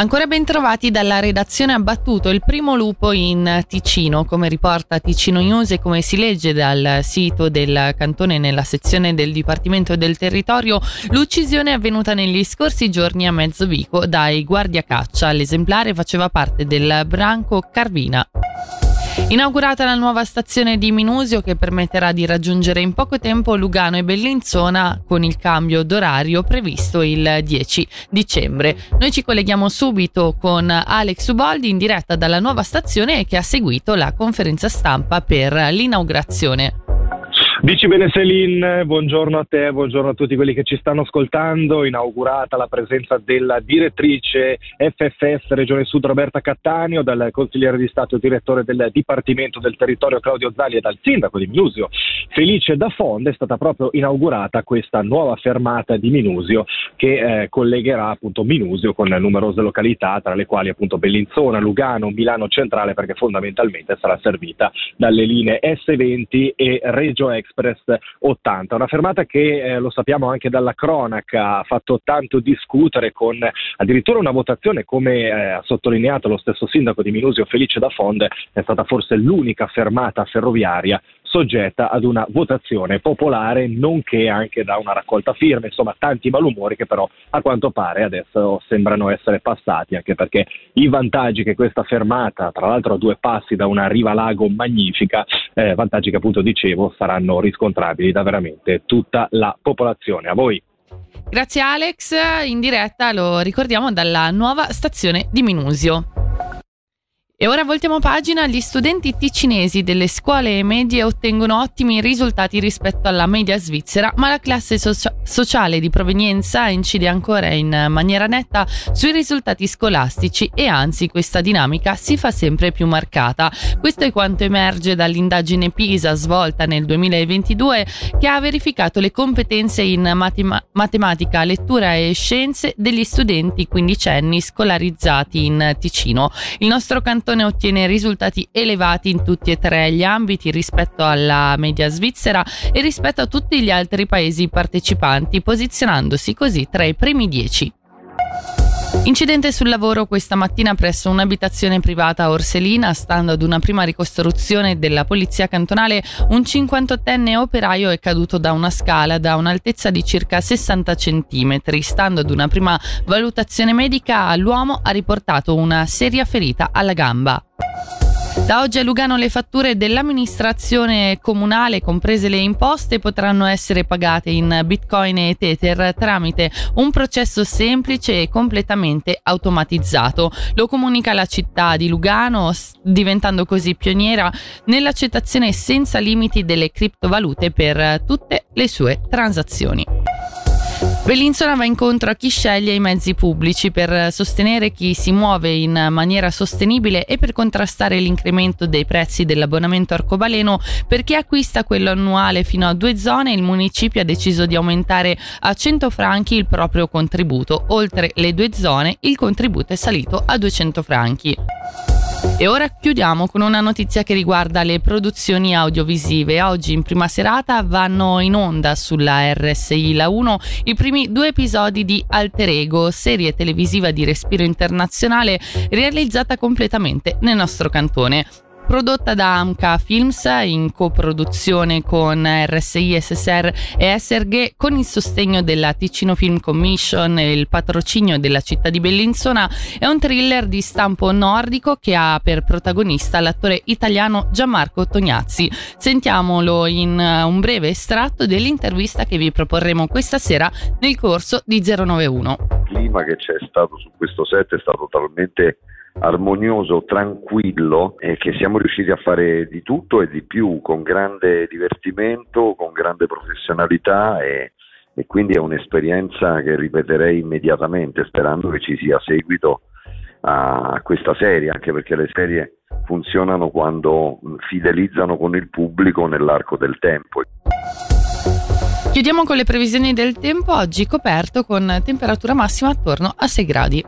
Ancora ben trovati dalla redazione abbattuto il primo lupo in Ticino, come riporta Ticino News e come si legge dal sito del cantone nella sezione del Dipartimento del Territorio, l'uccisione è avvenuta negli scorsi giorni a Mezzovico dai guardiacaccia. L'esemplare faceva parte del branco Carvina. Inaugurata la nuova stazione di Minusio che permetterà di raggiungere in poco tempo Lugano e Bellinzona con il cambio d'orario previsto il 10 dicembre. Noi ci colleghiamo subito con Alex Uboldi in diretta dalla nuova stazione che ha seguito la conferenza stampa per l'inaugurazione. Dici bene Selin, buongiorno a te, buongiorno a tutti quelli che ci stanno ascoltando. Inaugurata la presenza della direttrice FFS Regione Sud Roberta Cattaneo, dal consigliere di Stato e direttore del Dipartimento del Territorio Claudio Zali e dal sindaco di Minusio Felice da Fonde è stata proprio inaugurata questa nuova fermata di Minusio che eh, collegherà appunto Minusio con numerose località tra le quali appunto Bellinzona, Lugano, Milano Centrale perché fondamentalmente sarà servita dalle linee S20 e Regio Express 80. Una fermata che, eh, lo sappiamo anche dalla cronaca, ha fatto tanto discutere con addirittura una votazione, come eh, ha sottolineato lo stesso sindaco di Minusio Felice da Fonde, è stata forse l'unica fermata ferroviaria soggetta ad una votazione popolare, nonché anche da una raccolta firme, insomma tanti malumori che però a quanto pare adesso sembrano essere passati, anche perché i vantaggi che questa fermata, tra l'altro a due passi da una riva lago magnifica, eh, vantaggi che appunto dicevo saranno riscontrabili da veramente tutta la popolazione. A voi. Grazie Alex, in diretta lo ricordiamo dalla nuova stazione di Minusio. E ora voltiamo pagina, gli studenti ticinesi delle scuole medie ottengono ottimi risultati rispetto alla media svizzera, ma la classe socia- sociale di provenienza incide ancora in maniera netta sui risultati scolastici e anzi questa dinamica si fa sempre più marcata. Questo è quanto emerge dall'indagine PISA svolta nel 2022 che ha verificato le competenze in matema- matematica, lettura e scienze degli studenti quindicenni scolarizzati in Ticino. Il nostro cantone Cantone ottiene risultati elevati in tutti e tre gli ambiti rispetto alla media svizzera e rispetto a tutti gli altri paesi partecipanti, posizionandosi così tra i primi dieci. Incidente sul lavoro questa mattina presso un'abitazione privata a Orselina, stando ad una prima ricostruzione della polizia cantonale, un 58enne operaio è caduto da una scala da un'altezza di circa 60 cm. Stando ad una prima valutazione medica, l'uomo ha riportato una seria ferita alla gamba. Da oggi a Lugano le fatture dell'amministrazione comunale, comprese le imposte, potranno essere pagate in bitcoin e tether tramite un processo semplice e completamente automatizzato. Lo comunica la città di Lugano, diventando così pioniera nell'accettazione senza limiti delle criptovalute per tutte le sue transazioni. Bellinzona va incontro a chi sceglie i mezzi pubblici per sostenere chi si muove in maniera sostenibile e per contrastare l'incremento dei prezzi dell'abbonamento arcobaleno. Per chi acquista quello annuale fino a due zone, il municipio ha deciso di aumentare a 100 franchi il proprio contributo. Oltre le due zone, il contributo è salito a 200 franchi. E ora chiudiamo con una notizia che riguarda le produzioni audiovisive. Oggi in prima serata vanno in onda sulla RSI La 1 i primi due episodi di Alter Ego, serie televisiva di respiro internazionale realizzata completamente nel nostro cantone prodotta da Amca Films in coproduzione con RSI, SSR e SRG con il sostegno della Ticino Film Commission e il patrocinio della città di Bellinzona, è un thriller di stampo nordico che ha per protagonista l'attore italiano Gianmarco Tognazzi. Sentiamolo in un breve estratto dell'intervista che vi proporremo questa sera nel corso di 091. Il clima che c'è stato su questo set è stato talmente armonioso, tranquillo e che siamo riusciti a fare di tutto e di più con grande divertimento, con grande professionalità e, e quindi è un'esperienza che ripeterei immediatamente sperando che ci sia seguito a questa serie, anche perché le serie funzionano quando fidelizzano con il pubblico nell'arco del tempo. Chiudiamo con le previsioni del tempo, oggi coperto con temperatura massima attorno a 6 gradi.